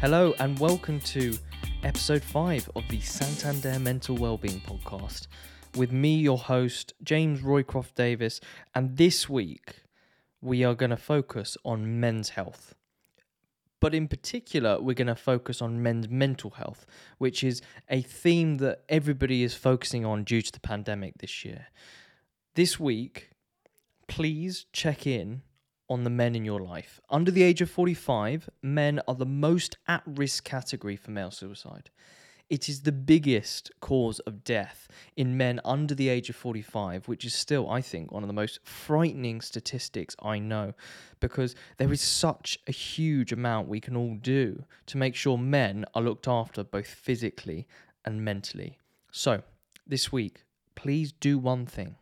Hello and welcome to episode 5 of the Santander Mental Wellbeing podcast with me your host James Roycroft Davis and this week we are going to focus on men's health. But in particular, we're going to focus on men's mental health, which is a theme that everybody is focusing on due to the pandemic this year. This week, please check in on the men in your life. Under the age of 45, men are the most at risk category for male suicide. It is the biggest cause of death in men under the age of 45, which is still, I think, one of the most frightening statistics I know because there is such a huge amount we can all do to make sure men are looked after both physically and mentally. So, this week, please do one thing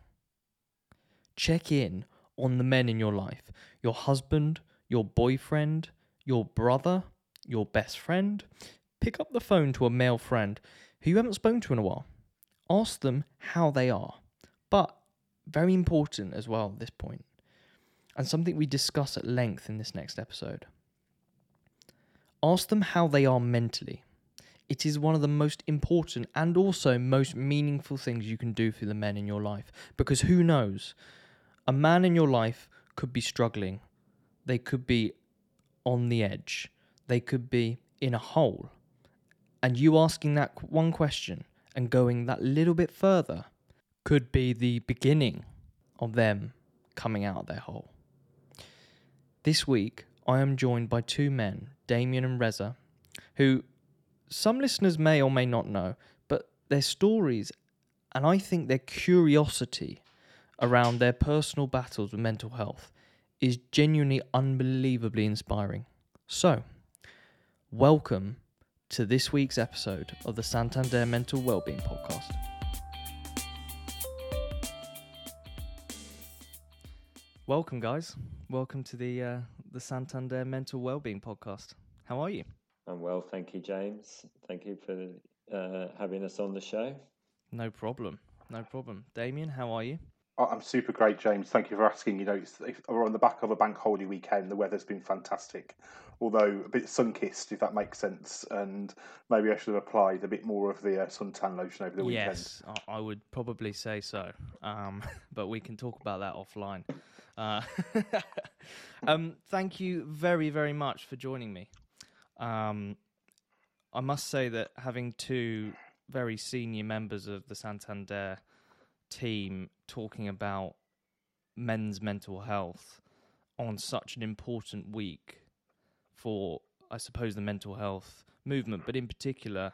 check in on the men in your life your husband, your boyfriend, your brother, your best friend. Pick up the phone to a male friend who you haven't spoken to in a while. Ask them how they are. But very important as well at this point, and something we discuss at length in this next episode. Ask them how they are mentally. It is one of the most important and also most meaningful things you can do for the men in your life because who knows? A man in your life could be struggling. They could be on the edge. They could be in a hole. And you asking that one question and going that little bit further could be the beginning of them coming out of their hole. This week, I am joined by two men, Damien and Reza, who some listeners may or may not know, but their stories and I think their curiosity around their personal battles with mental health is genuinely unbelievably inspiring. So, welcome to this week's episode of the Santander Mental Wellbeing Podcast. Welcome, guys. Welcome to the uh, the Santander Mental Wellbeing Podcast. How are you? I'm well, thank you, James. Thank you for uh, having us on the show. No problem. No problem. Damien, how are you? I'm super great, James. Thank you for asking. You know, it's, we're on the back of a bank holiday weekend. The weather's been fantastic, although a bit sun kissed, if that makes sense. And maybe I should have applied a bit more of the uh, suntan lotion over the weekend. Yes, I would probably say so. Um, but we can talk about that offline. Uh, um, thank you very, very much for joining me. Um, I must say that having two very senior members of the Santander team talking about men's mental health on such an important week for, I suppose, the mental health movement, but in particular,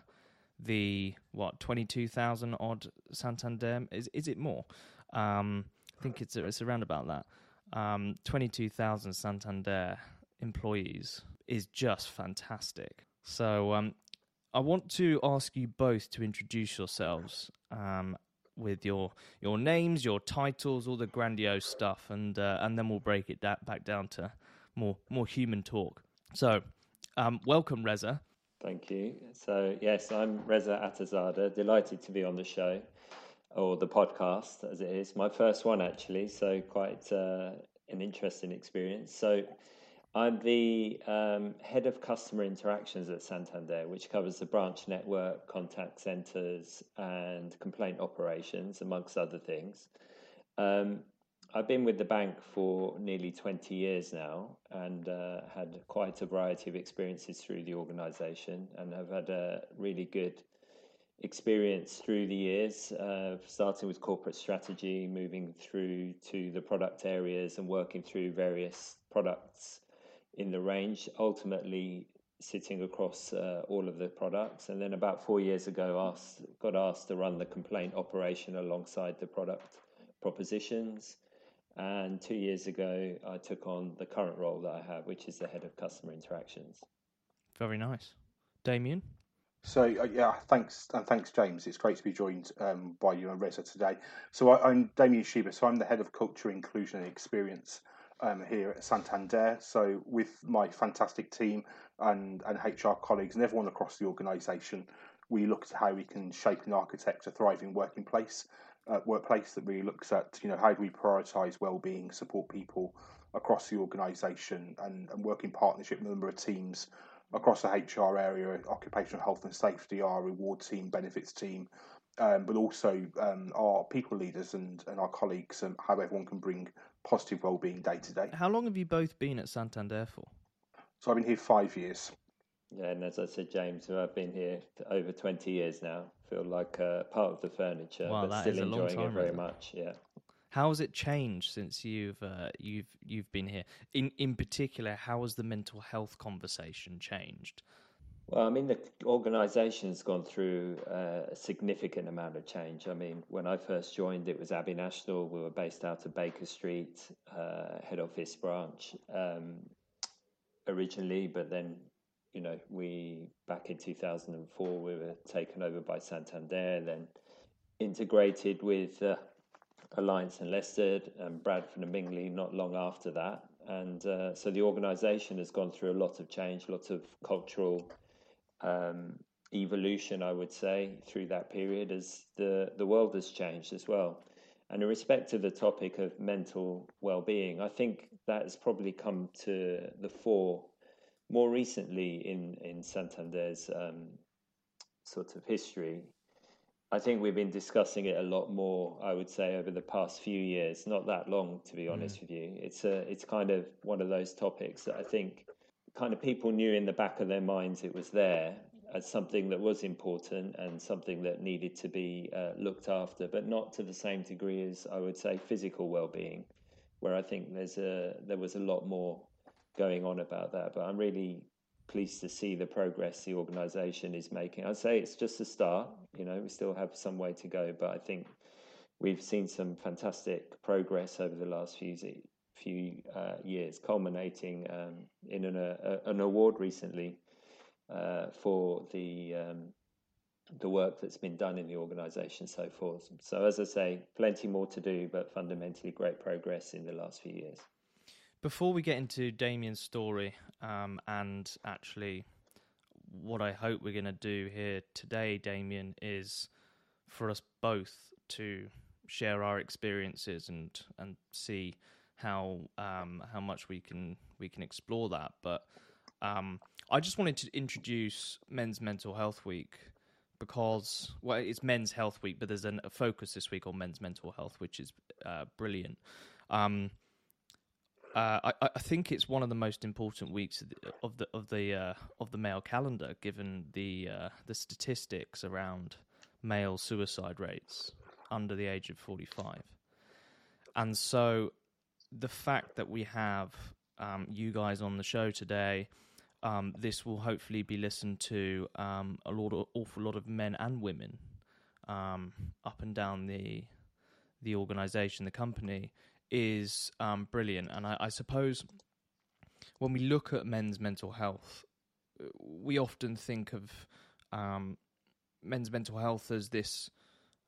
the what twenty two thousand odd Santander is is it more? Um, I think it's it's around about that. Um, twenty two thousand Santander employees is just fantastic. So um, I want to ask you both to introduce yourselves um, with your your names, your titles, all the grandiose stuff, and uh, and then we'll break it da- back down to more more human talk. So, um, welcome, Reza. Thank you. So, yes, I'm Reza Attar-Zadeh. Delighted to be on the show or the podcast, as it is. My first one, actually. So, quite uh, an interesting experience. So, I'm the um, head of customer interactions at Santander, which covers the branch network, contact centers, and complaint operations, amongst other things. Um, I've been with the bank for nearly 20 years now and uh, had quite a variety of experiences through the organization and have had a really good experience through the years, uh, starting with corporate strategy, moving through to the product areas and working through various products in the range, ultimately sitting across uh, all of the products. And then about four years ago, asked, got asked to run the complaint operation alongside the product propositions. And two years ago, I took on the current role that I have, which is the head of customer interactions. Very nice. Damien? So uh, yeah, thanks and thanks, James. It's great to be joined um, by you and Reza today. So I, am Damien Schieber. So I'm the head of culture, inclusion, and experience um, here at Santander. So, with my fantastic team and, and HR colleagues and everyone across the organisation, we look at how we can shape and architect a thriving working place, uh, workplace that really looks at you know how do we prioritise well-being, support people across the organisation, and, and work in partnership with a number of teams across the HR area, occupational health and safety, our reward team, benefits team, um, but also um, our people leaders and, and our colleagues and how everyone can bring positive well-being day to day. How long have you both been at Santander for? So I've been here five years. Yeah, and as I said, James, I've been here over 20 years now. Feel like uh, part of the furniture, wow, but still enjoying time, it very much. Yeah. How has it changed since you've uh, you've you've been here? In in particular, how has the mental health conversation changed? Well, I mean, the organisation's gone through uh, a significant amount of change. I mean, when I first joined, it was Abbey National. We were based out of Baker Street, uh, head office branch um, originally, but then, you know, we back in 2004 we were taken over by Santander, then integrated with uh, Alliance and Leicester and Bradford and Bingley not long after that. And uh, so the organisation has gone through a lot of change, lots of cultural um, evolution, I would say, through that period as the, the world has changed as well. And in respect to the topic of mental well-being, I think that has probably come to the fore more recently in in Santander's um, sort of history I think we've been discussing it a lot more. I would say over the past few years, not that long, to be honest mm. with you. It's a, it's kind of one of those topics that I think kind of people knew in the back of their minds it was there as something that was important and something that needed to be uh, looked after, but not to the same degree as I would say physical well-being, where I think there's a there was a lot more going on about that. But I'm really pleased to see the progress the organisation is making. I'd say it's just a start. You know, we still have some way to go, but I think we've seen some fantastic progress over the last few few uh, years, culminating um, in an, uh, an award recently uh, for the um, the work that's been done in the organisation so forth. So, as I say, plenty more to do, but fundamentally great progress in the last few years. Before we get into Damien's story um, and actually what I hope we're going to do here today, Damien, is for us both to share our experiences and and see how um, how much we can we can explore that. But um, I just wanted to introduce Men's Mental Health Week because well, it's Men's Health Week, but there's an, a focus this week on men's mental health, which is uh, brilliant. Um, uh, I, I, think it's one of the most important weeks of the of the uh, of the male calendar, given the uh, the statistics around male suicide rates under the age of forty five, and so the fact that we have um, you guys on the show today, um, this will hopefully be listened to um, a lot, of, awful lot of men and women um, up and down the the organization, the company is um, brilliant. And I, I suppose when we look at men's mental health, we often think of um, men's mental health as this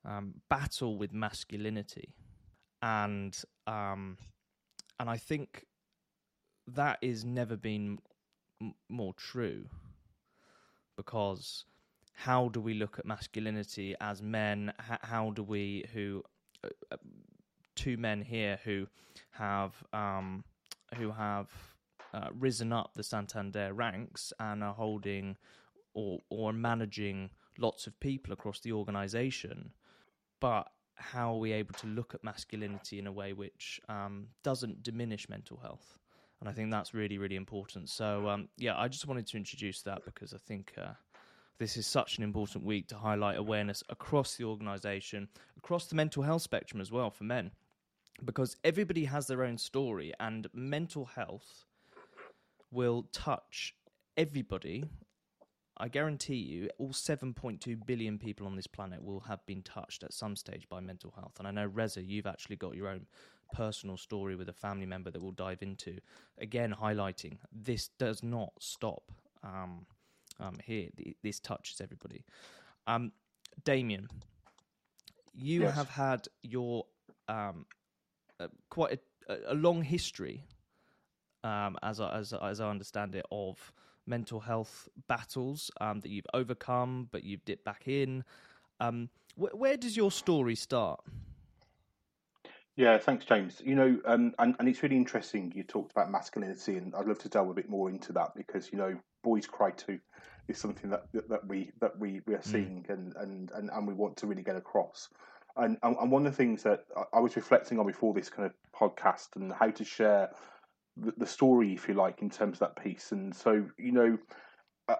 um, battle with masculinity, and um, and I think that is never been m- more true because how do we look at masculinity as men? H- how do we who uh, uh two men here who have um, who have uh, risen up the Santander ranks and are holding or or managing lots of people across the organisation, but how are we able to look at masculinity in a way which um, doesn't diminish mental health? And I think that's really, really important. So, um, yeah, I just wanted to introduce that because I think uh, this is such an important week to highlight awareness across the organisation, across the mental health spectrum as well for men because everybody has their own story, and mental health will touch everybody. I guarantee you, all 7.2 billion people on this planet will have been touched at some stage by mental health. And I know, Reza, you've actually got your own personal story with a family member that we'll dive into. Again, highlighting this does not stop um, um, here. This touches everybody. Um, Damien, you yes. have had your um, quite a, a, long history, um, as I, as as I understand it, of mental health battles um, that you've overcome, but you've dipped back in. Um, wh- where does your story start? Yeah, thanks, James. You know, um, and and it's really interesting. You talked about masculinity, and I'd love to delve a bit more into that because you know, boys cry too is something that that we that we we are Mm. seeing, and and and, and we want to really get across. And, and one of the things that I was reflecting on before this kind of podcast and how to share the, story, if you like, in terms of that piece. And so, you know,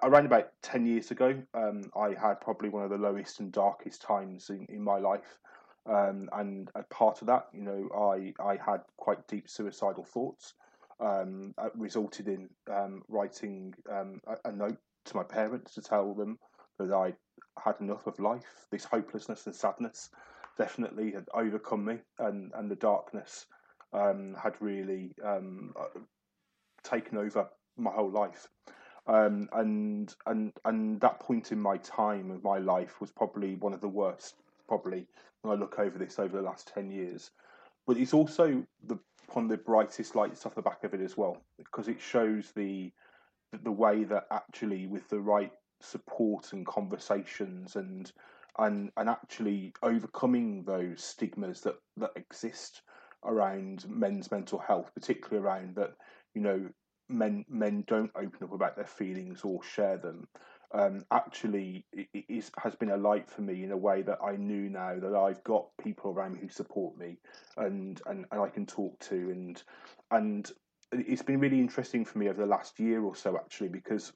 around about 10 years ago, um, I had probably one of the lowest and darkest times in, in my life. Um, and a part of that, you know, I, I had quite deep suicidal thoughts, um, uh, resulted in um, writing um, a, a note to my parents to tell them that I had enough of life. This hopelessness and sadness definitely had overcome me, and, and the darkness um, had really um, taken over my whole life. Um, and and and that point in my time of my life was probably one of the worst. Probably when I look over this over the last ten years, but it's also the of the brightest lights off the back of it as well because it shows the the way that actually with the right support and conversations and and and actually overcoming those stigmas that that exist around men's mental health particularly around that you know men men don't open up about their feelings or share them um, actually it, is, has been a light for me in a way that I knew now that I've got people around me who support me and, and, and I can talk to and and it's been really interesting for me over the last year or so actually because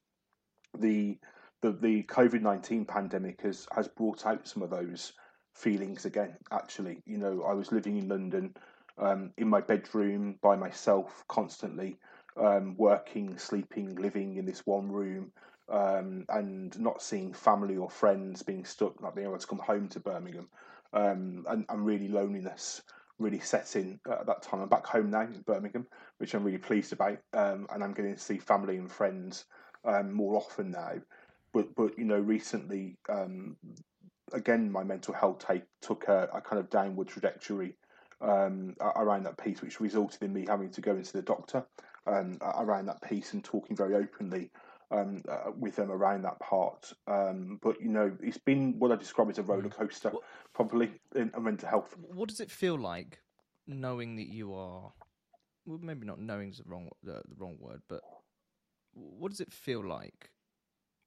the the, the COVID nineteen pandemic has has brought out some of those feelings again. Actually, you know, I was living in London, um, in my bedroom by myself constantly, um, working, sleeping, living in this one room, um, and not seeing family or friends, being stuck, not being able to come home to Birmingham, um, and, and really loneliness really set in at that time. I'm back home now in Birmingham, which I'm really pleased about, um, and I'm getting to see family and friends um, more often now. But but you know, recently, again, my mental health take, took a, a kind of downward trajectory um, around that piece, which resulted in me having to go into the doctor um, around that piece and talking very openly um, uh, with them around that part. Um, but you know, it's been what I describe as a roller coaster, What- probably in, in mental health. What does it feel like knowing that you are? Well, maybe not knowing is the wrong the, the wrong word, but what does it feel like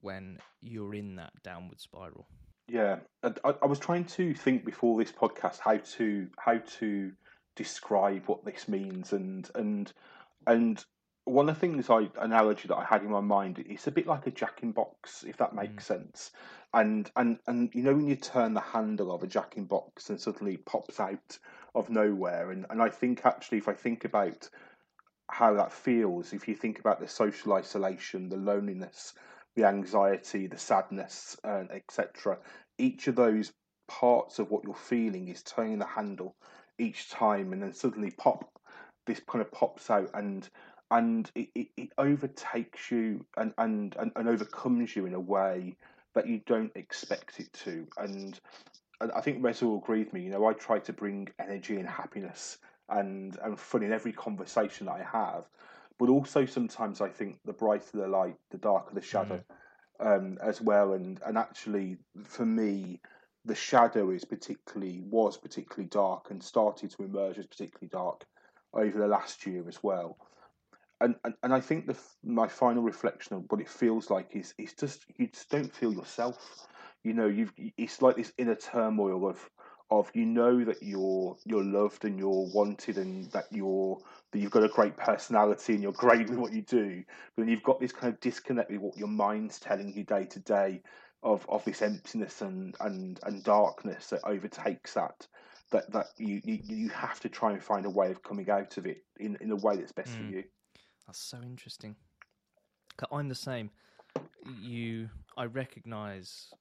when you're in that downward spiral? Yeah, I, I was trying to think before this podcast how to how to describe what this means, and and and one of the things I analogy that I had in my mind it's a bit like a jack in box, if that makes mm. sense. And and and you know when you turn the handle of a jack in box and suddenly it pops out of nowhere, and and I think actually if I think about how that feels, if you think about the social isolation, the loneliness, the anxiety, the sadness, uh, etc. Each of those parts of what you're feeling is turning the handle each time, and then suddenly pop, this kind of pops out, and and it, it, it overtakes you and, and, and, and overcomes you in a way that you don't expect it to. And, and I think Reza will agree with me. You know, I try to bring energy and happiness and and fun in every conversation that I have, but also sometimes I think the brighter the light, the darker the shadow, um, as well. And and actually, for me, the shadow is particularly was particularly dark and started to emerge as particularly dark over the last year as well. And and, and I think the my final reflection of what it feels like is is just you just don't feel yourself. You know, you've it's like this inner turmoil of of you know that you're you're loved and you're wanted and that you're that you've got a great personality and you're great with what you do, but then you've got this kind of disconnect with what your mind's telling you day to day of of this emptiness and and and darkness that overtakes that that that you you, you have to try and find a way of coming out of it in in a way that's best for Mm. you. That's so interesting. I'm the same. You, I recognise.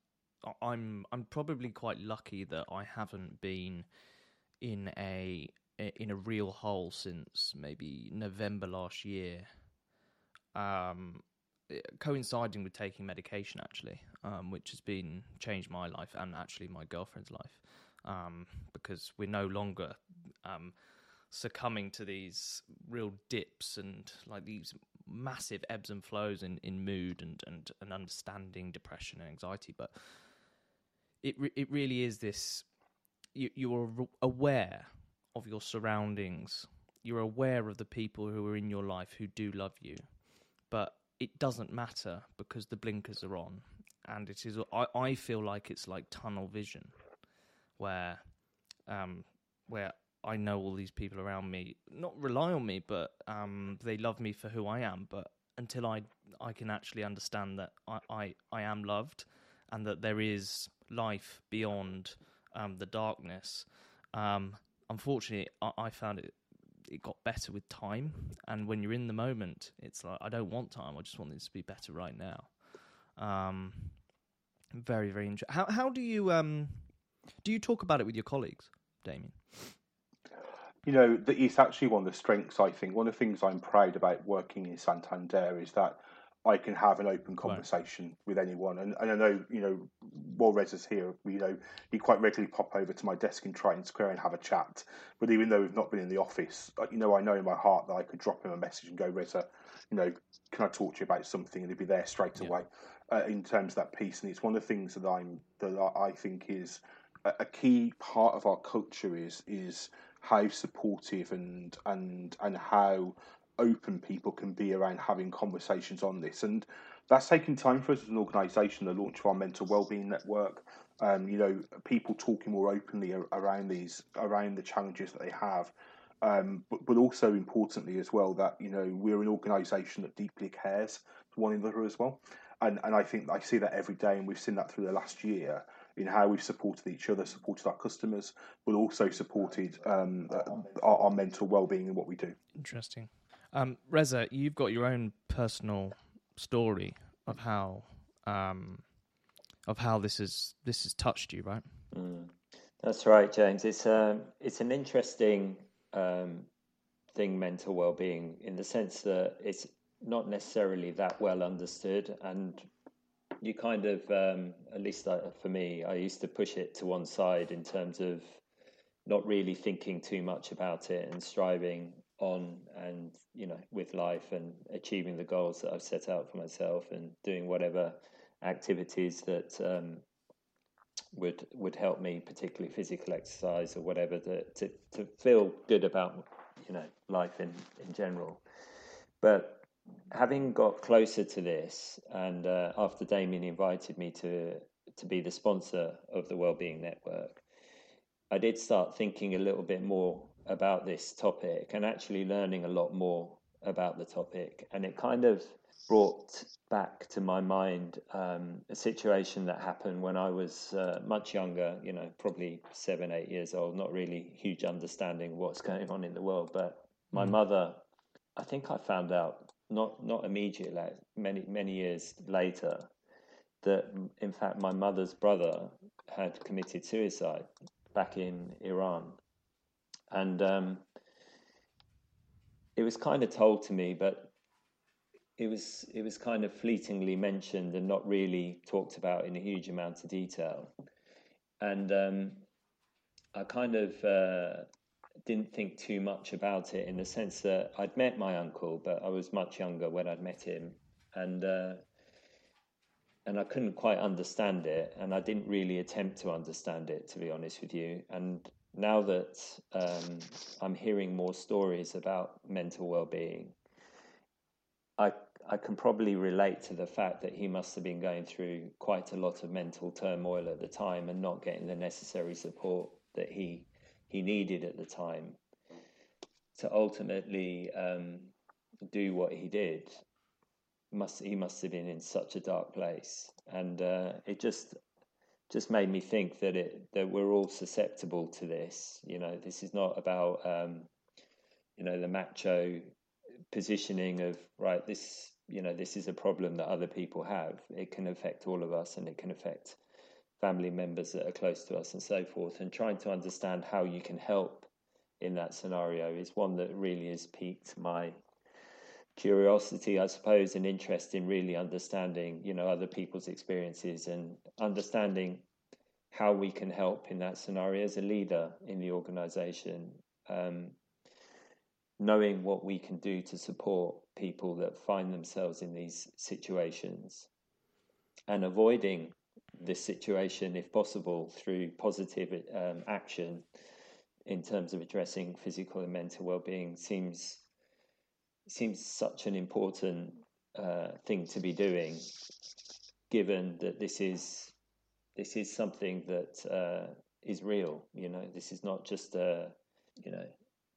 I'm I'm probably quite lucky that I haven't been in a in a real hole since maybe November last year. Um, coinciding with taking medication actually, um, which has been changed my life and actually my girlfriend's life, um, because we're no longer um, succumbing to these real dips and like these massive ebbs and flows in, in mood and, and, and understanding depression and anxiety. But it re- it really is this you you are aware of your surroundings. You're aware of the people who are in your life who do love you, but it doesn't matter because the blinkers are on, and it is. I, I feel like it's like tunnel vision, where, um, where I know all these people around me not rely on me, but um, they love me for who I am. But until I I can actually understand that I I, I am loved, and that there is life beyond um, the darkness. Um, unfortunately, I, I found it it got better with time. And when you're in the moment, it's like I don't want time. I just want this to be better right now. Um, very very interesting. How how do you um do you talk about it with your colleagues, Damien? You know, it's actually one of the strengths. I think one of the things I'm proud about working in Santander is that I can have an open conversation right. with anyone. And, and I know, you know, while Reza's here, you know, he quite regularly pop over to my desk in Triton Square and have a chat. But even though we've not been in the office, you know, I know in my heart that I could drop him a message and go, Reza, you know, can I talk to you about something? And he'd be there straight yeah. away uh, in terms of that piece. And it's one of the things that I'm that I think is a, a key part of our culture is is how supportive and and and how open people can be around having conversations on this. And that's taking time for us as an organisation, the launch of our mental wellbeing network. Um, you know, people talking more openly around these, around the challenges that they have. Um, but, but also importantly as well that you know we're an organisation that deeply cares for one another as well, and and I think I see that every day, and we've seen that through the last year in how we've supported each other, supported our customers, but also supported um, our, our mental well-being and what we do. Interesting. Um, Reza, you've got your own personal story of how um, of how this is this has touched you, right? Mm, that's right, James. It's um, it's an interesting um, thing, mental well-being, in the sense that it's not necessarily that well understood, and you kind of, um, at least for me, I used to push it to one side in terms of not really thinking too much about it and striving on and you know with life and achieving the goals that I've set out for myself and doing whatever activities that um, would would help me, particularly physical exercise or whatever, to, to, to feel good about you know life in in general. But having got closer to this, and uh, after Damien invited me to to be the sponsor of the Wellbeing Network, I did start thinking a little bit more about this topic and actually learning a lot more about the topic. And it kind of brought back to my mind um, a situation that happened when I was uh, much younger, you know, probably seven, eight years old, not really huge understanding of what's going on in the world. But my mm. mother, I think I found out not not immediately, many many years later, that in fact my mother's brother had committed suicide back in Iran and um, it was kind of told to me, but it was it was kind of fleetingly mentioned and not really talked about in a huge amount of detail. And um, I kind of uh, didn't think too much about it in the sense that I'd met my uncle, but I was much younger when I'd met him, and uh, and I couldn't quite understand it, and I didn't really attempt to understand it, to be honest with you. And now that um, I'm hearing more stories about mental well-being, I I can probably relate to the fact that he must have been going through quite a lot of mental turmoil at the time and not getting the necessary support that he he needed at the time to ultimately um, do what he did. Must he must have been in such a dark place, and uh, it just just made me think that it that we're all susceptible to this. You know, this is not about um, you know the macho positioning of right. This you know this is a problem that other people have. It can affect all of us, and it can affect family members that are close to us, and so forth. And trying to understand how you can help in that scenario is one that really has piqued my curiosity, I suppose, and interest in really understanding, you know, other people's experiences and understanding how we can help in that scenario as a leader in the organization. Um, knowing what we can do to support people that find themselves in these situations and avoiding this situation if possible through positive um, action in terms of addressing physical and mental well-being seems seems such an important uh, thing to be doing, given that this is this is something that uh, is real. You know, this is not just a you know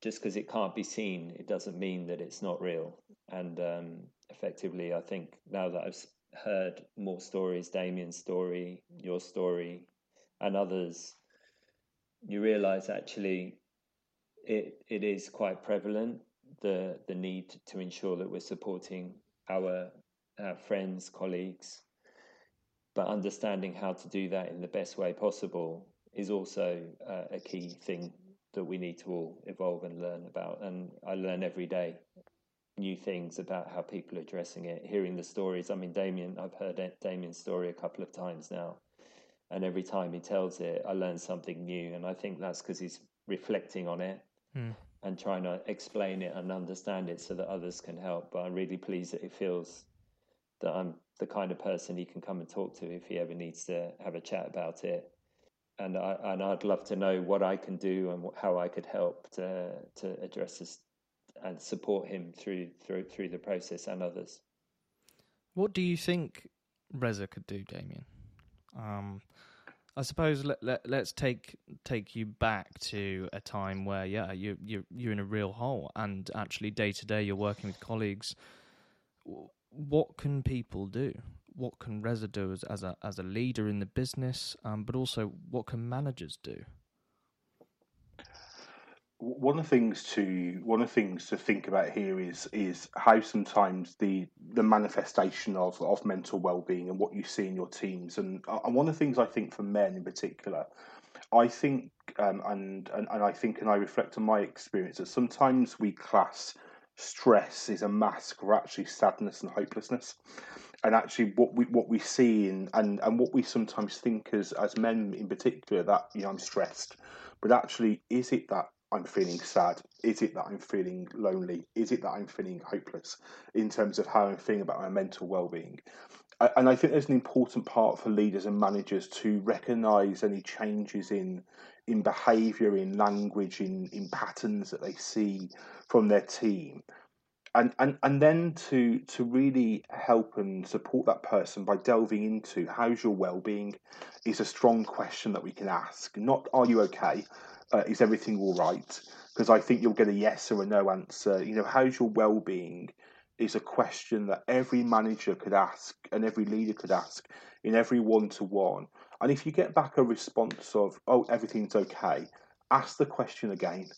just because it can't be seen, it doesn't mean that it's not real. And um, effectively, I think now that I've heard more stories, Damien's story, your story, and others, you realize actually it it is quite prevalent the the need to ensure that we're supporting our, our friends, colleagues, but understanding how to do that in the best way possible is also uh, a key thing that we need to all evolve and learn about. And I learn every day new things about how people are addressing it, hearing the stories. I mean, Damien, I've heard Damien's story a couple of times now. And every time he tells it, I learn something new. And I think that's because he's reflecting on it mm. And trying to explain it and understand it so that others can help. But I'm really pleased that he feels that I'm the kind of person he can come and talk to if he ever needs to have a chat about it. And I and I'd love to know what I can do and how I could help to to address this and support him through through through the process and others. What do you think Reza could do, Damien? Um, I suppose let, let let's take take you back to a time where yeah you you you're in a real hole and actually day to day you're working with colleagues. What can people do? What can Reza do as, as a as a leader in the business? Um, but also what can managers do? One of the things to one of the things to think about here is is how sometimes the the manifestation of of mental well-being and what you see in your teams. And and one of the things I think for men in particular I think um, and, and and I think and I reflect on my experience that sometimes we class stress is a mask for actually sadness and hopelessness. And actually what we what we see in, and and what we sometimes think as as men in particular that you know I'm stressed. But actually is it that I'm feeling sad? Is it that I'm feeling lonely? Is it that I'm feeling hopeless in terms of how I'm feeling about my mental well-being? And I think there's an important part for leaders and managers to recognise any changes in in behaviour, in language, in in patterns that they see from their team, and and and then to to really help and support that person by delving into how's your well-being is a strong question that we can ask. Not are you okay? Uh, is everything all right? Because I think you'll get a yes or a no answer. You know, how's your well-being? Is a question that every manager could ask and every leader could ask in every one-to-one. And if you get back a response of "Oh, everything's okay," ask the question again.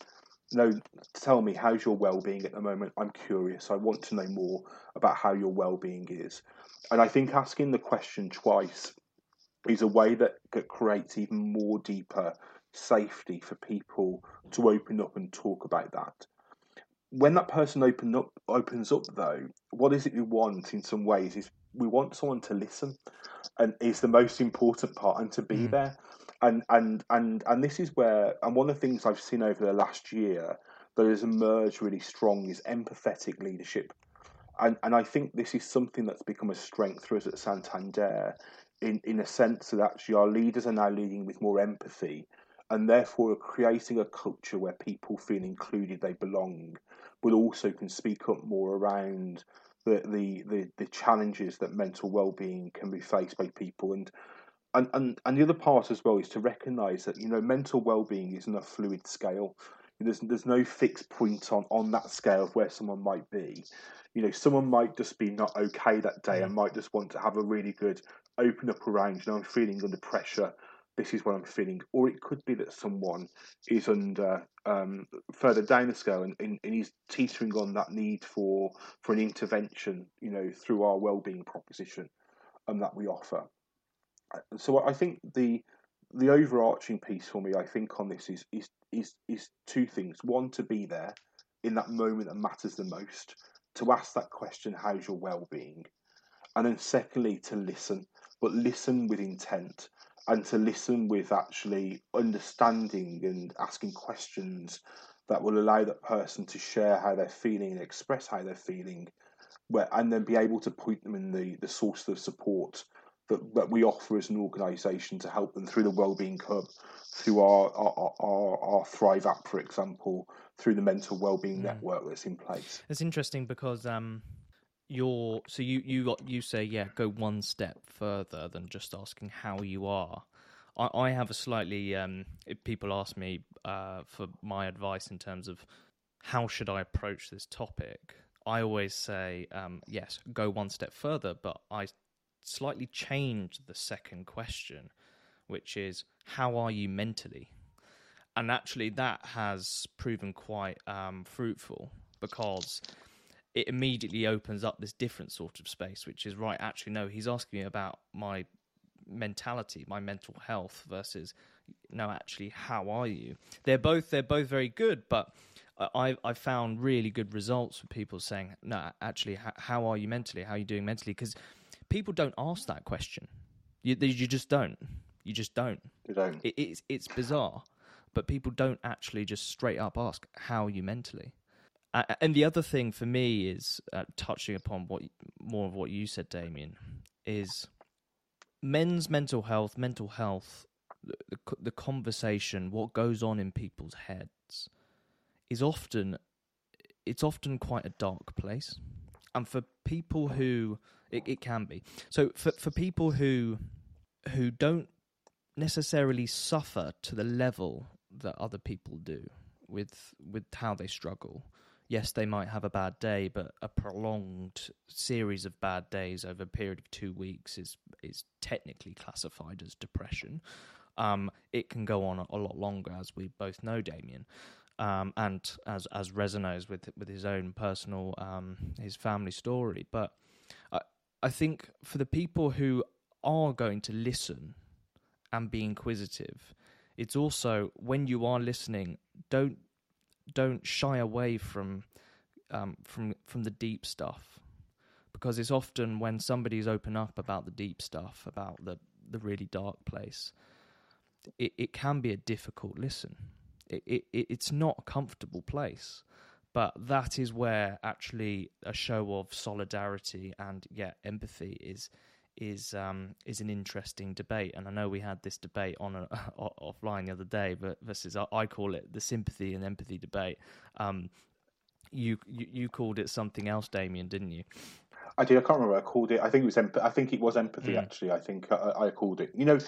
No, tell me how's your well-being at the moment. I'm curious. I want to know more about how your well-being is. And I think asking the question twice is a way that creates even more deeper safety for people to open up and talk about that. When that person open up opens up though, what is it we want in some ways is we want someone to listen and is the most important part and to be mm. there. And and and and this is where and one of the things I've seen over the last year that has emerged really strong is empathetic leadership. And and I think this is something that's become a strength for us at Santander in, in a sense that actually our leaders are now leading with more empathy and therefore creating a culture where people feel included, they belong, but also can speak up more around the the the, the challenges that mental well-being can be faced by people and. And, and and the other part as well is to recognise that you know mental well-being isn't a fluid scale. There's there's no fixed point on on that scale of where someone might be. You know, someone might just be not okay that day mm. and might just want to have a really good open up around. You know, I'm feeling under pressure this is what I'm feeling. Or it could be that someone is under um, further down the scale and, and, and he's teetering on that need for for an intervention, you know, through our well-being proposition um, that we offer. So I think the the overarching piece for me, I think, on this is is is is two things. One, to be there in that moment that matters the most, to ask that question, how's your well-being? And then secondly, to listen, but listen with intent and to listen with actually understanding and asking questions that will allow that person to share how they're feeling and express how they're feeling where, and then be able to point them in the, the source of support that, that we offer as an organisation to help them through the Wellbeing Hub, through our our, our, our Thrive app, for example, through the mental wellbeing mm. network that's in place. It's interesting because um, you're so you you got you say yeah go one step further than just asking how you are. I, I have a slightly um, if people ask me uh, for my advice in terms of how should I approach this topic, I always say um, yes go one step further, but I slightly change the second question, which is how are you mentally? And actually, that has proven quite um, fruitful because it immediately opens up this different sort of space, which is right. Actually, no, he's asking me about my mentality, my mental health versus no, actually, how are you? They're both they're both very good, but I I found really good results for people saying no, actually, how are you mentally? How are you doing mentally? Because people don't ask that question. You you just don't. You just don't. You don't. It, it's it's bizarre, but people don't actually just straight up ask how are you mentally. Uh, and the other thing for me is uh, touching upon what more of what you said, Damien, is men's mental health, mental health, the, the, the conversation, what goes on in people's heads, is often it's often quite a dark place, and for people who it, it can be. So for for people who who don't necessarily suffer to the level that other people do with with how they struggle yes, they might have a bad day, but a prolonged series of bad days over a period of two weeks is is technically classified as depression. Um, it can go on a, lot longer, as we both know, Damien. Um, and as as knows with with his own personal um, his family story, but I I think for the people who are going to listen and be inquisitive, it's also when you are listening, don't don't shy away from um, from from the deep stuff. Because it's often when somebody's open up about the deep stuff about the the really dark place it, it can be a difficult listen. It, it it's not a comfortable place but that is where actually a show of solidarity and yeah empathy is is um, is an interesting debate, and I know we had this debate on a, offline the other day. But versus I call it the sympathy and empathy debate. Um, you, you you called it something else, Damien, didn't you? I did. I can't remember. I called it. I think it was. Emp- I think it was empathy. Mm. Actually, I think I, I, called it. You know,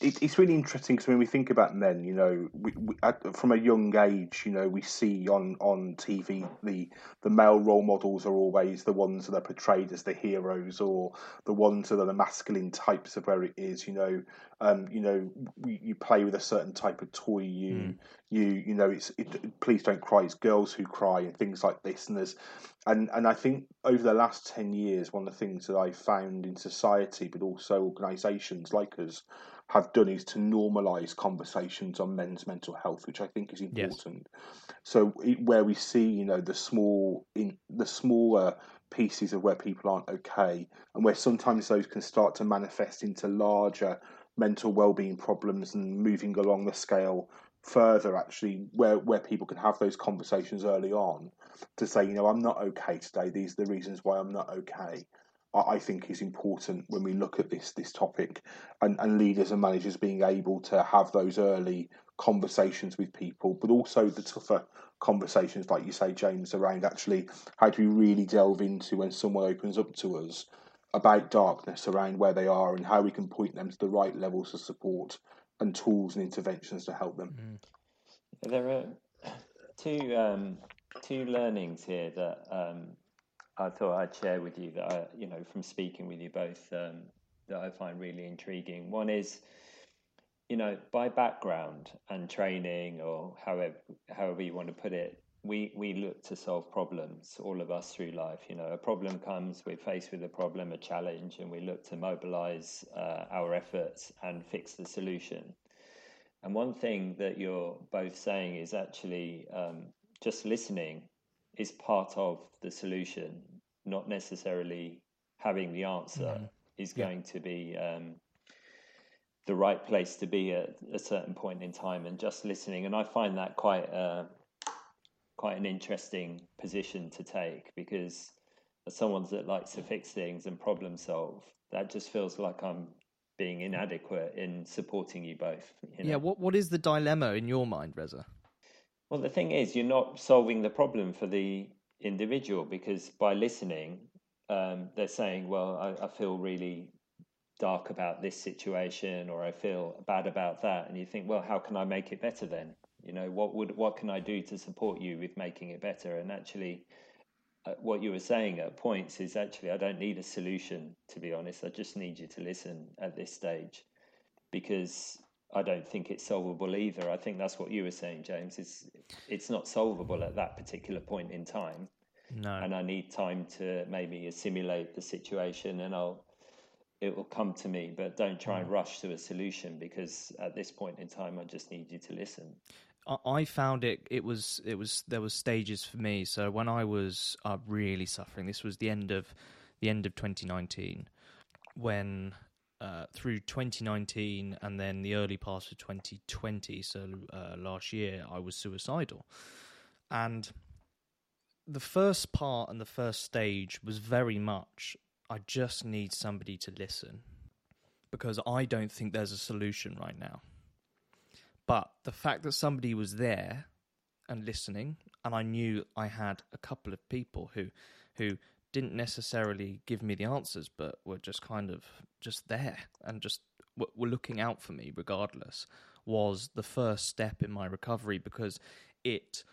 it, it's really interesting because when we think about men, you know, we, we, at, from a young age, you know, we see on on TV the the male role models are always the ones that are portrayed as the heroes or the ones that are the masculine types of where it is. You know, um, you know, you play with a certain type of toy. You mm. You you know, it's it, please don't cry. It's girls who cry and things like this. And there's and and I think over the last ten years, one of the things that I found in society, but also organisations like us, have done is to normalise conversations on men's mental health, which I think is important. Yes. So it, where we see, you know, the small in the smaller pieces of where people aren't okay, and where sometimes those can start to manifest into larger mental well-being problems and moving along the scale further actually where where people can have those conversations early on to say you know i'm not okay today. These are the reasons why i'm not okay. I think is important when we look at this this topic and, and leaders and managers being able to have those early conversations with people but also the tougher conversations like you say james around actually how do we really delve into when someone opens up to us about darkness around where they are and how we can point them to the right levels of support and tools and interventions to help them. Mm. There are two um, two learnings here that um, I thought I'd share with you that I, you know from speaking with you both um, that I find really intriguing. One is, you know, by background and training or however however you want to put it, we we look to solve problems all of us through life you know a problem comes we're faced with a problem a challenge and we look to mobilize uh, our efforts and fix the solution and one thing that you're both saying is actually um, just listening is part of the solution not necessarily having the answer mm-hmm. is yeah. going to be um, the right place to be at a certain point in time and just listening and i find that quite uh, quite an interesting position to take because as someone that likes to fix things and problem solve, that just feels like I'm being inadequate in supporting you both. You know? Yeah, what what is the dilemma in your mind, Reza? Well, the thing is, you're not solving the problem for the individual because by listening, um, they're saying, "Well, I, I feel really dark about this situation, or I feel bad about that," and you think, "Well, how can I make it better then?" You know, what would what can I do to support you with making it better? And actually, uh, what you were saying at points is actually I don't need a solution to be honest. I just need you to listen at this stage because I don't think it's solvable either. I think that's what you were saying, James. It's it's not solvable at that particular point in time. No. And I need time to maybe assimilate the situation and I'll it will come to me, but don't try and mm. rush to a solution because at this point in time I just need you to listen. I found it. It was. It was. There was stages for me. So when I was uh, really suffering, this was the end of the end of 2019, when uh, through 2019 and then the early part of 2020, so uh, last year, I was suicidal, and the first part and the first stage was very much. I just need somebody to listen because I don't think there's a solution right now. But the fact that somebody was there and listening, and I knew I had a couple of people who who didn't necessarily give me the answers, but were just kind of just there and just were looking out for me regardless, was the first step in my recovery because it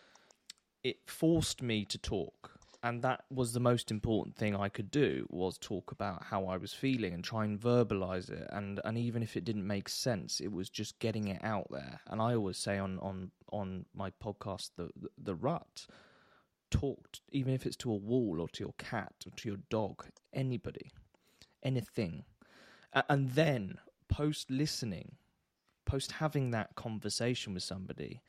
it forced me to talk and that was the most important thing I could do was talk about how I was feeling and try and verbalize it. And and even if it didn't make sense it was just getting it out there. And I always say on on on my podcast the the, the rut talk even if it's to a wall or to your cat or to your dog anybody anything. And then post listening post having that conversation with somebody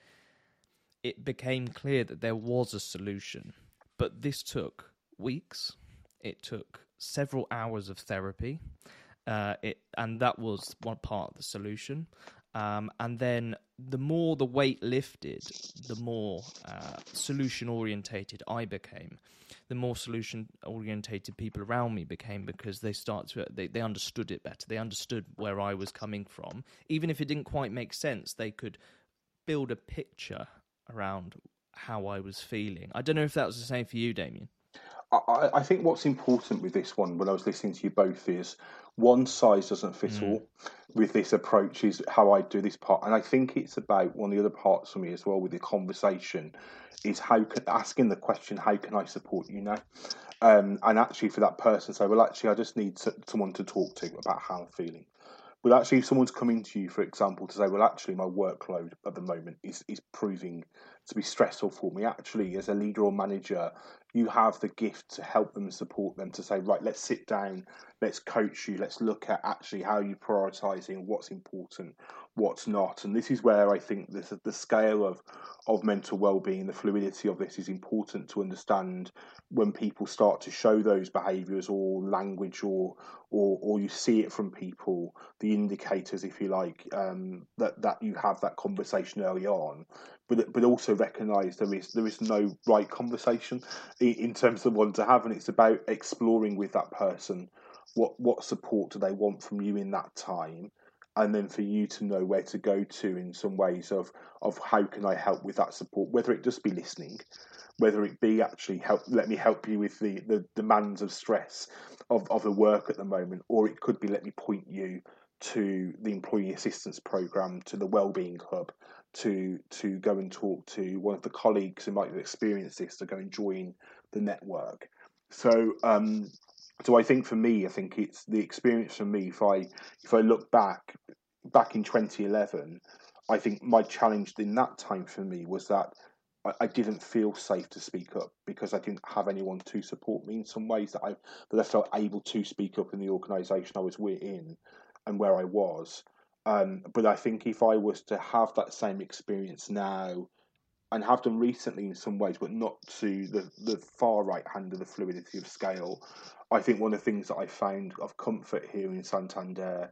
it became clear that there was a solution but this took weeks. It took several hours of therapy. Uh, it and that was one part of the solution. Um, and then the more the weight lifted, the more uh, solution orientated I became. The more solution orientated people around me became because they start to they, they understood it better. They understood where I was coming from, even if it didn't quite make sense. They could build a picture around how I was feeling. I don't know if that was the same for you, Damien. I, I, think what's important with this one, when I was listening to you both, is one size doesn't fit mm. all. With this approach, is how I do this part, and I think it's about one of the other parts for me as well. With the conversation, is how can, asking the question, "How can I support you now?" Um, and actually, for that person, say, "Well, actually, I just need someone to talk to about how I'm feeling." But actually, if someone's coming to you, for example, to say, "Well, actually, my workload at the moment is is proving to be stressful for me," actually, as a leader or manager, you have the gift to help them support them to say, "Right, let's sit down, let's coach you, let's look at actually how you're prioritizing, what's important, what's not." And this is where I think this the scale of of mental well-being, the fluidity of this is important to understand when people start to show those behaviours or language or or or you see it from people, the indicators, if you like, um, that that you have that conversation early on, but but also recognise there is there is no right conversation in terms of one to have, and it's about exploring with that person what what support do they want from you in that time and then for you to know where to go to in some ways of of how can I help with that support, whether it just be listening, whether it be actually help let me help you with the, the demands of stress of, of the work at the moment, or it could be let me point you to the employee assistance program, to the wellbeing hub, to to go and talk to one of the colleagues who might have experienced this to go and join the network. So um, so I think for me, I think it's the experience for me. If I if I look back back in 2011, I think my challenge in that time for me was that I, I, didn't feel safe to speak up because I didn't have anyone to support me in some ways that I that I felt able to speak up in the organisation I was in and where I was. Um, but I think if I was to have that same experience now and have done recently in some ways, but not to the, the far right hand of the fluidity of scale. I think one of the things that I found of comfort here in Santander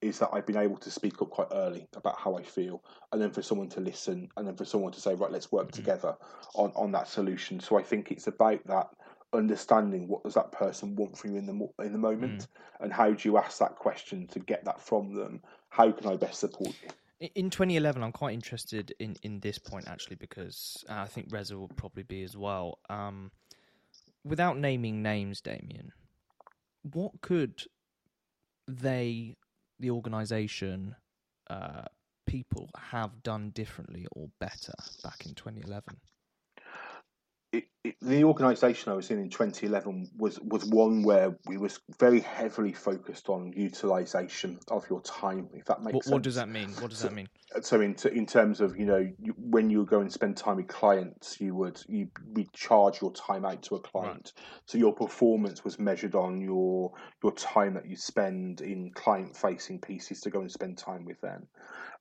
is that I've been able to speak up quite early about how I feel, and then for someone to listen, and then for someone to say, right, let's work mm-hmm. together on, on that solution. So I think it's about that understanding what does that person want from you in the in the moment, mm. and how do you ask that question to get that from them? How can I best support you? In 2011, I'm quite interested in, in this point actually because uh, I think Reza will probably be as well. Um, without naming names, Damien, what could they, the organisation, uh, people have done differently or better back in 2011? It, it, the organisation I was in in 2011 was was one where we was very heavily focused on utilisation of your time. If that makes what, sense. What does that mean? What does so, that mean? Uh, so in t- in terms of you know you, when you go and spend time with clients, you would you we charge your time out to a client. Right. So your performance was measured on your your time that you spend in client facing pieces to go and spend time with them.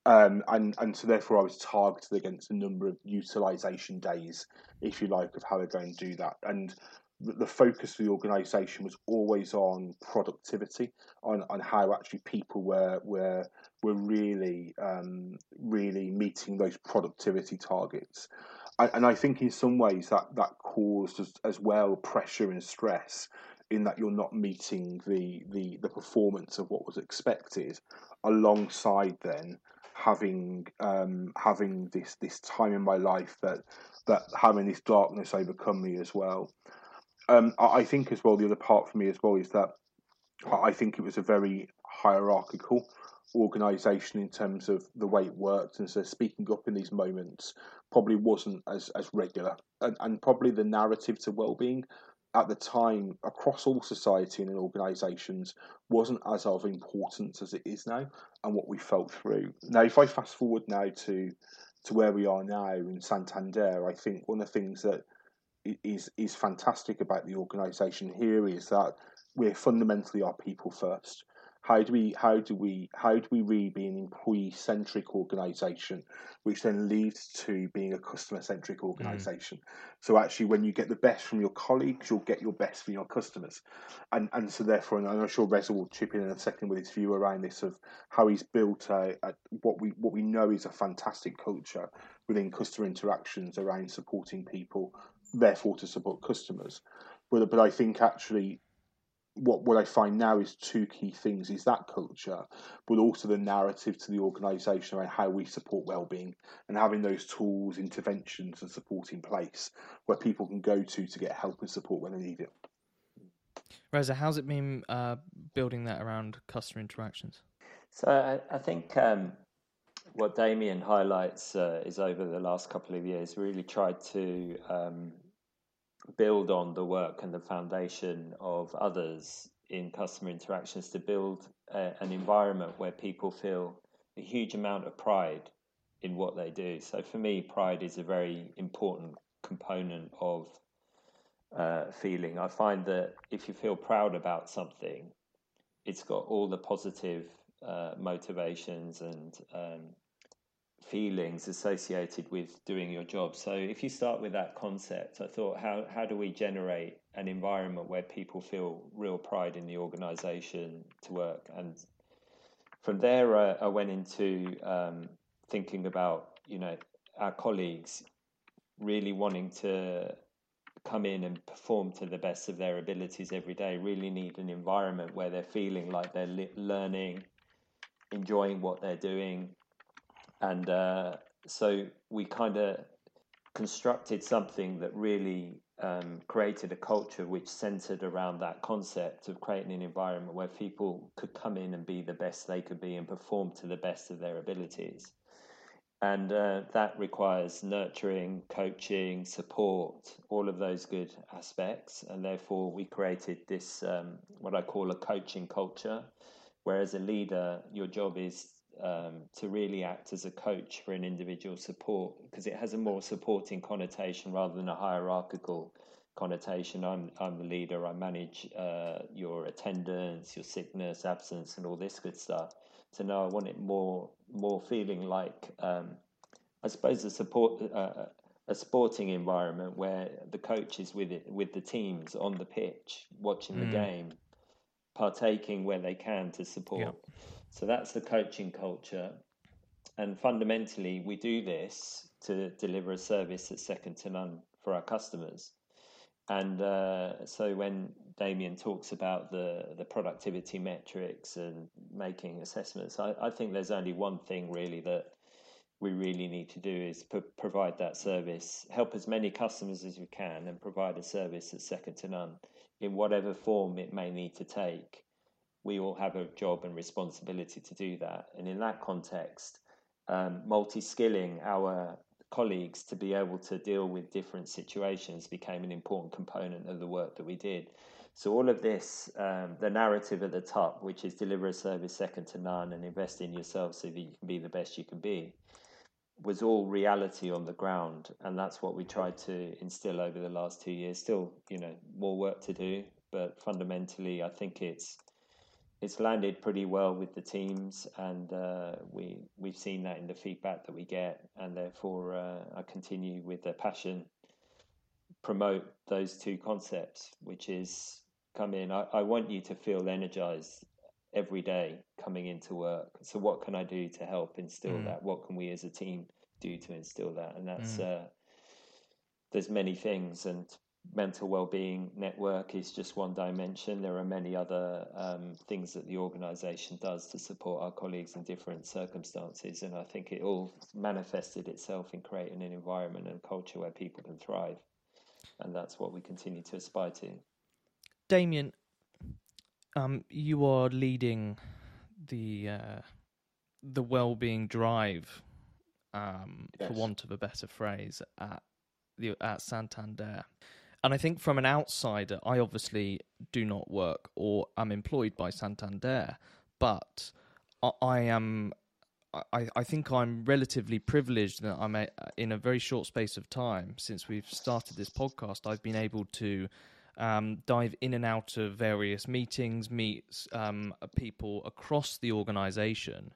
Um, and and so therefore I was targeted against a number of utilisation days, if you like, of how to go and do that. And the, the focus of the organisation was always on productivity, on, on how actually people were were were really um, really meeting those productivity targets. And, and, I think in some ways that that caused as, as well pressure and stress in that you're not meeting the, the the performance of what was expected alongside then having um, having this this time in my life that that having this darkness overcome me as well. Um, I, I think as well the other part for me as well is that I think it was a very hierarchical organization in terms of the way it worked and so speaking up in these moments probably wasn't as as regular and, and probably the narrative to well-being at the time across all society and in organisations wasn't as of importance as it is now and what we felt through. Now, if I fast forward now to to where we are now in Santander, I think one of the things that is is fantastic about the organisation here is that we're fundamentally our people first how do we how do we how do we really be an employee centric organization which then leads to being a customer centric organization? Mm. so actually when you get the best from your colleagues you'll get your best from your customers. And and so therefore and i'm not sure reza will chip in in a second with his view around this of how he's built a, a, what we what we know is a fantastic culture within customer interactions around supporting people therefore to support customers. But but i think actually what what I find now is two key things: is that culture, but also the narrative to the organisation around how we support well-being and having those tools, interventions, and support in place where people can go to to get help and support when they need it. Reza, how's it been uh, building that around customer interactions? So I, I think um, what Damien highlights uh, is over the last couple of years really tried to um, build on the work and the foundation of others in customer interactions to build a, an environment where people feel a huge amount of pride in what they do. So for me, pride is a very important component of uh, feeling. I find that if you feel proud about something, it's got all the positive uh, motivations and um, feelings associated with doing your job. So if you start with that concept, I thought how how do we generate an environment where people feel real pride in the organization to work and from there uh, I went into um, thinking about you know our colleagues really wanting to come in and perform to the best of their abilities every day really need an environment where they're feeling like they're learning enjoying what they're doing and uh, so we kind of constructed something that really um, created a culture which centered around that concept of creating an environment where people could come in and be the best they could be and perform to the best of their abilities. And uh, that requires nurturing, coaching, support, all of those good aspects. And therefore, we created this, um, what I call a coaching culture, where as a leader, your job is um, to really act as a coach for an individual support because it has a more supporting connotation rather than a hierarchical connotation. I'm I'm the leader. I manage uh, your attendance, your sickness, absence, and all this good stuff. So now I want it more more feeling like um, I suppose a support. Uh, a sporting environment where the coach is with it with the teams on the pitch, watching mm. the game, partaking where they can to support. So that's the coaching culture. And fundamentally, we do this to deliver a service that's second to none for our customers. And uh, so when Damien talks about the, the productivity metrics and making assessments, I, I think there's only one thing really that we really need to do is p- provide that service, help as many customers as we can, and provide a service that's second to none in whatever form it may need to take. We all have a job and responsibility to do that. And in that context, um, multi skilling our colleagues to be able to deal with different situations became an important component of the work that we did. So, all of this, um, the narrative at the top, which is deliver a service second to none and invest in yourself so that you can be the best you can be, was all reality on the ground, and that's what we tried to instill over the last two years. Still, you know, more work to do, but fundamentally, I think it's it's landed pretty well with the teams, and uh, we we've seen that in the feedback that we get, and therefore uh, I continue with the passion promote those two concepts, which is come in. I, I want you to feel energized every day coming into work. So what can I do to help instill mm. that? What can we as a team do to instill that? And that's mm. uh, there's many things, and mental well-being network is just one dimension. There are many other um, things that the organisation does to support our colleagues in different circumstances, and I think it all manifested itself in creating an environment and culture where people can thrive, and that's what we continue to aspire to. Damien, um, you are leading the uh, the well-being drive, um, yes. for want of a better phrase, at the at Santander. And I think from an outsider, I obviously do not work or am employed by Santander, but I, I am. I, I think I'm relatively privileged that I'm a, in a very short space of time since we've started this podcast. I've been able to um, dive in and out of various meetings, meet um, people across the organization,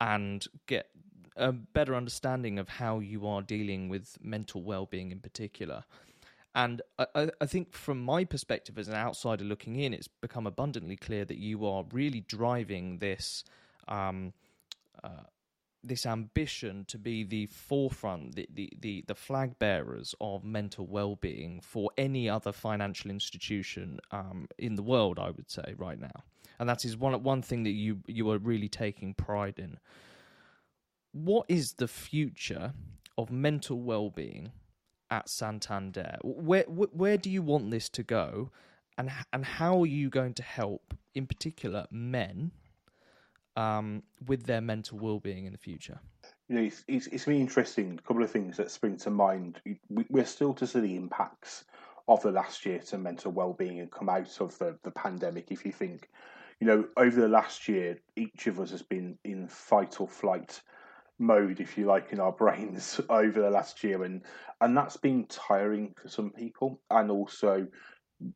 and get a better understanding of how you are dealing with mental well-being in particular. And I, I, think, from my perspective as an outsider looking in, it's become abundantly clear that you are really driving this um, uh, this ambition to be the forefront, the, the, the, the flag bearers of mental well being for any other financial institution um, in the world, I would say, right now. And that is one one thing that you you are really taking pride in. What is the future of mental well being at Santander? Where where do you want this to go, and and how are you going to help, in particular, men um, with their mental well-being in the future? You know, it's, it's, it's really interesting. A couple of things that spring to mind. We, are still to see the impacts of the last year to mental well-being and come out of the, the pandemic. If you think, you know, over the last year, each of us has been in fight or flight mode, if you like, in our brains over the last year, and and that's been tiring for some people, and also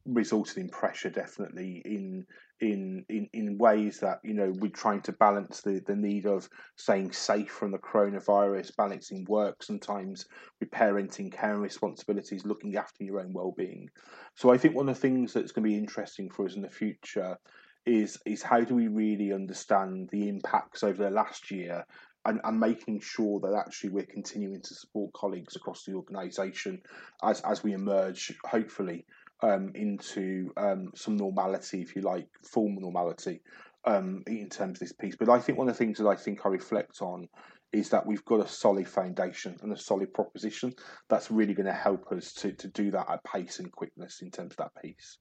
resulted in pressure definitely in in in in ways that you know we're trying to balance the the need of staying safe from the coronavirus balancing work sometimes with parenting care and responsibilities looking after your own well-being. So i think one of the things that's going to be interesting for us in the future is is how do we really understand the impacts over the last year and, and making sure that actually we're continuing to support colleagues across the organisation as as we emerge hopefully um, into um, some normality, if you like, full normality um, in terms of this piece. But I think one of the things that I think I reflect on is that we've got a solid foundation and a solid proposition that's really going to help us to, to do that at pace and quickness in terms of that piece.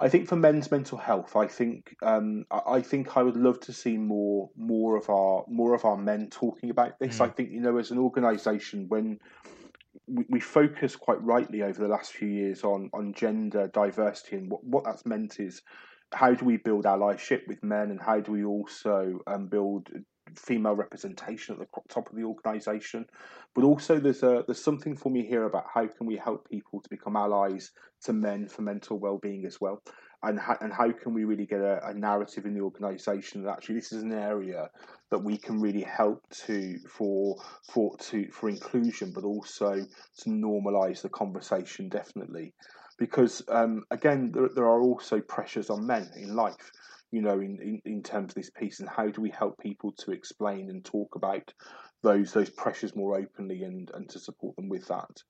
I think for men's mental health, I think um, I think I would love to see more more of our more of our men talking about this. Mm. I think you know as an organisation when we, we focus quite rightly over the last few years on on gender diversity and what, what that's meant is how do we build allyship with men and how do we also um, build female representation at the top of the organisation. But also there's a there's something for me here about how can we help people to become allies to men for mental well-being as well and how, and how can we really get a, a narrative in the organisation that actually this is an area that we can really help to for for to for inclusion, but also to normalise the conversation definitely, because um, again there, there are also pressures on men in life you know, in, in, in terms of this piece, and how do we help people to explain and talk about those those pressures more openly and, and to support them with that.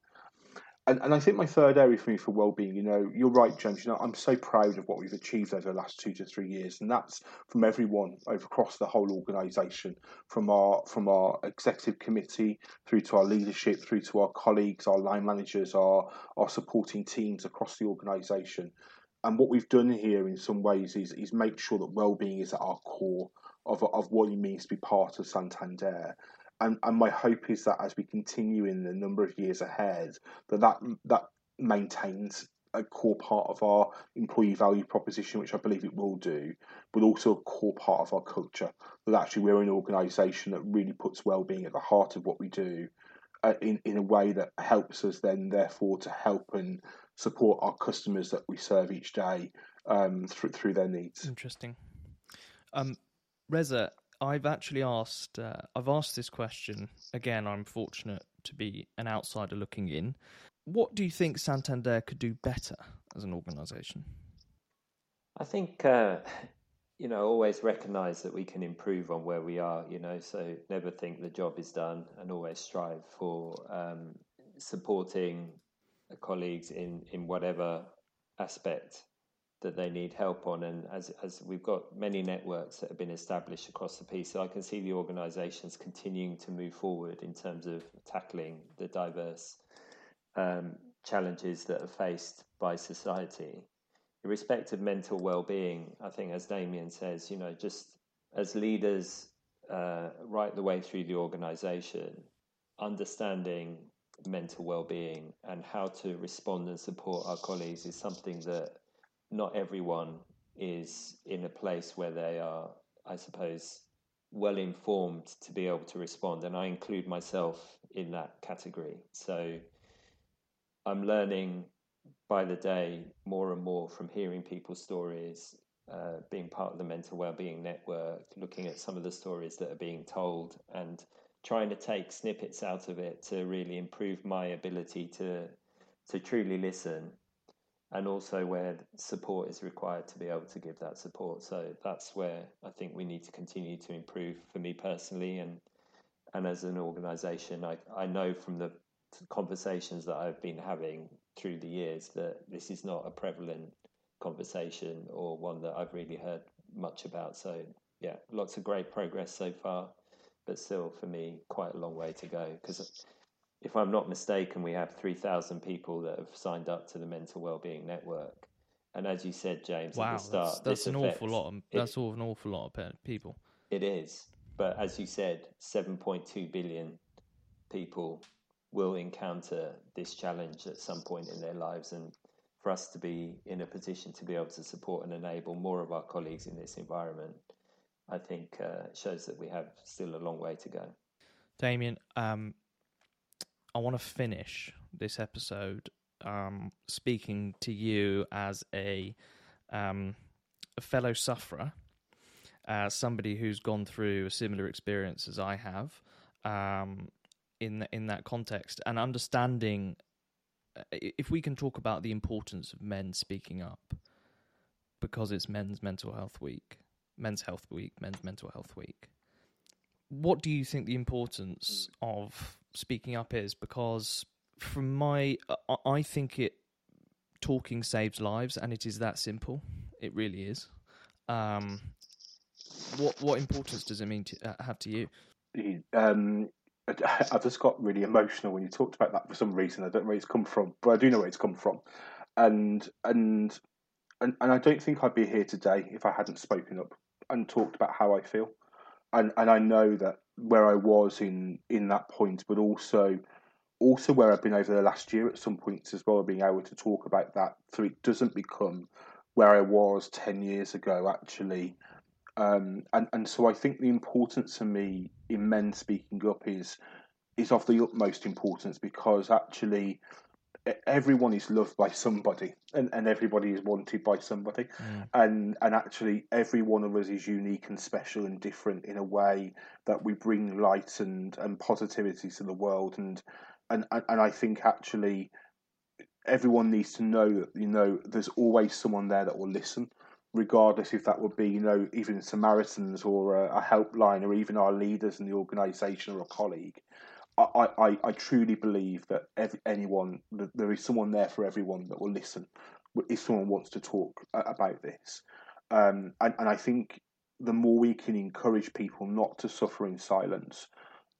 And, and I think my third area for me for well-being, you know, you're right, James. You know, I'm so proud of what we've achieved over the last two to three years, and that's from everyone over across the whole organisation, from our from our executive committee through to our leadership, through to our colleagues, our line managers, our our supporting teams across the organisation. And what we've done here, in some ways, is is make sure that well-being is at our core of of what it means to be part of Santander and, and my hope is that as we continue in the number of years ahead, that that, that maintains a core part of our employee value proposition, which I believe it will do, but also a core part of our culture. That actually we're an organisation that really puts well-being at the heart of what we do, uh, in in a way that helps us then, therefore, to help and support our customers that we serve each day um, through through their needs. Interesting. Um, Reza, I've actually asked. Uh, I've asked this question again. I'm fortunate to be an outsider looking in. What do you think Santander could do better as an organisation? I think uh, you know always recognise that we can improve on where we are. You know, so never think the job is done, and always strive for um, supporting colleagues in in whatever aspect that they need help on. And as, as we've got many networks that have been established across the piece, so I can see the organisations continuing to move forward in terms of tackling the diverse um, challenges that are faced by society. In respect of mental well-being, I think, as Damien says, you know, just as leaders uh, right the way through the organisation, understanding mental well-being and how to respond and support our colleagues is something that not everyone is in a place where they are, I suppose, well informed to be able to respond. And I include myself in that category. So I'm learning by the day more and more from hearing people's stories, uh, being part of the mental well-being network, looking at some of the stories that are being told, and trying to take snippets out of it to really improve my ability to to truly listen and also where support is required to be able to give that support. So that's where I think we need to continue to improve for me personally and and as an organization I, I know from the conversations that I've been having through the years that this is not a prevalent conversation or one that I've really heard much about. So yeah, lots of great progress so far, but still for me quite a long way to go because if I'm not mistaken, we have 3,000 people that have signed up to the Mental Wellbeing Network. And as you said, James, wow, at the start, that's, that's an affects, awful lot. Of, that's it, an awful lot of people. It is, but as you said, 7.2 billion people will encounter this challenge at some point in their lives, and for us to be in a position to be able to support and enable more of our colleagues in this environment, I think uh, shows that we have still a long way to go. Damien, um, I want to finish this episode um, speaking to you as a, um, a fellow sufferer, uh, somebody who's gone through a similar experience as I have um, in in that context, and understanding uh, if we can talk about the importance of men speaking up because it's Men's Mental Health Week, Men's Health Week, Men's Mental Health Week. What do you think the importance of speaking up is because from my I think it talking saves lives and it is that simple. It really is. Um, what what importance does it mean to uh, have to you? Um, I just got really emotional when you talked about that for some reason. I don't know where it's come from, but I do know where it's come from, and and and, and I don't think I'd be here today if I hadn't spoken up and talked about how I feel and and I know that where I was in in that point, but also also where I've been over the last year at some points as well, being able to talk about that, so it doesn't become where I was ten years ago actually. Um, and and so I think the importance for me in men speaking up is is of the utmost importance because actually everyone is loved by somebody and, and everybody is wanted by somebody. Mm. and and actually every one of us is unique and special and different in a way that we bring light and and positivity to the world. And and and I think actually everyone needs to know that you know there's always someone there that will listen regardless if that would be you know even Samaritans or a, a helpline or even our leaders in the organization or a colleague I, I, I truly believe that every, anyone that there is someone there for everyone that will listen if someone wants to talk about this. Um, and, and I think the more we can encourage people not to suffer in silence,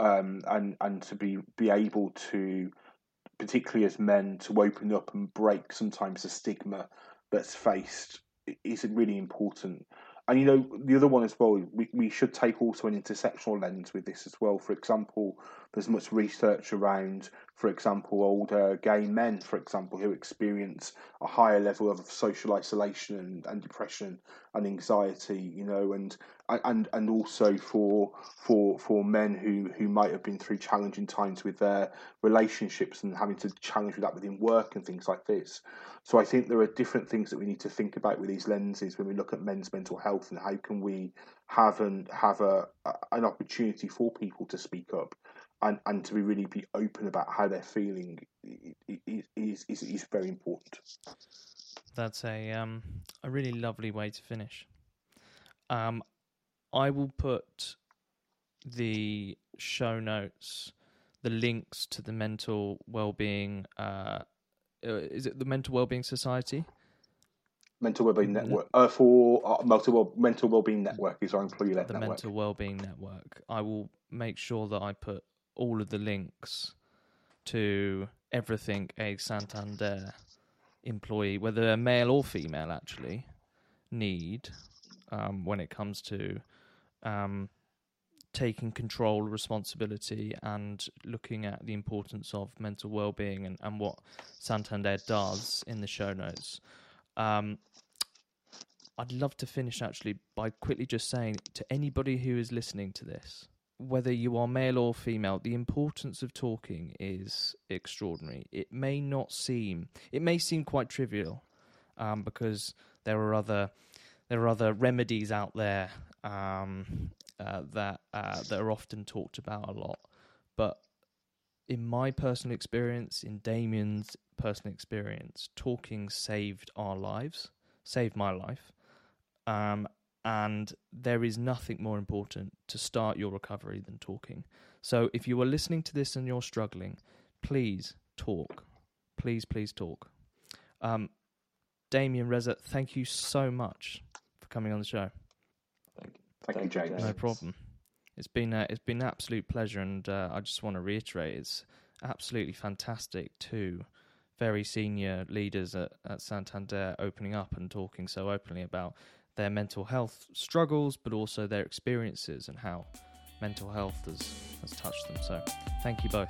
um, and and to be be able to, particularly as men, to open up and break sometimes the stigma that's faced is really important. And you know, the other one as well, we, we should take also an intersectional lens with this as well. For example, there's much research around, for example, older gay men, for example, who experience a higher level of social isolation and, and depression and anxiety, you know, and and and also for for for men who who might have been through challenging times with their relationships and having to challenge with that within work and things like this. So I think there are different things that we need to think about with these lenses when we look at men's mental health and how can we have an have a, an opportunity for people to speak up and, and to be really be open about how they're feeling is is, is very important. That's a um a really lovely way to finish. Um, I will put the show notes, the links to the mental well-being. Uh, uh is it the Mental Wellbeing Society? Mental Wellbeing Network. Uh, for uh, mental mental wellbeing network is our employee-led the network. Mental Wellbeing Network. I will make sure that I put all of the links to everything a Santander employee, whether male or female, actually need um, when it comes to um, taking control, responsibility, and looking at the importance of mental well-being and, and what Santander does in the show notes. Um, I'd love to finish actually by quickly just saying to anybody who is listening to this, whether you are male or female, the importance of talking is extraordinary. It may not seem, it may seem quite trivial, um, because there are other there are other remedies out there um, uh, that uh, that are often talked about a lot. But in my personal experience, in Damien's personal experience, talking saved our lives, saved my life. Um, and there is nothing more important to start your recovery than talking. So if you are listening to this and you're struggling, please talk. Please, please talk. Um, Damien Reza, thank you so much for coming on the show. Thank you, thank you James. No problem. It's been a, it's been an absolute pleasure, and uh, I just want to reiterate it's absolutely fantastic to very senior leaders at, at Santander opening up and talking so openly about their mental health struggles, but also their experiences and how mental health has, has touched them. So, thank you both.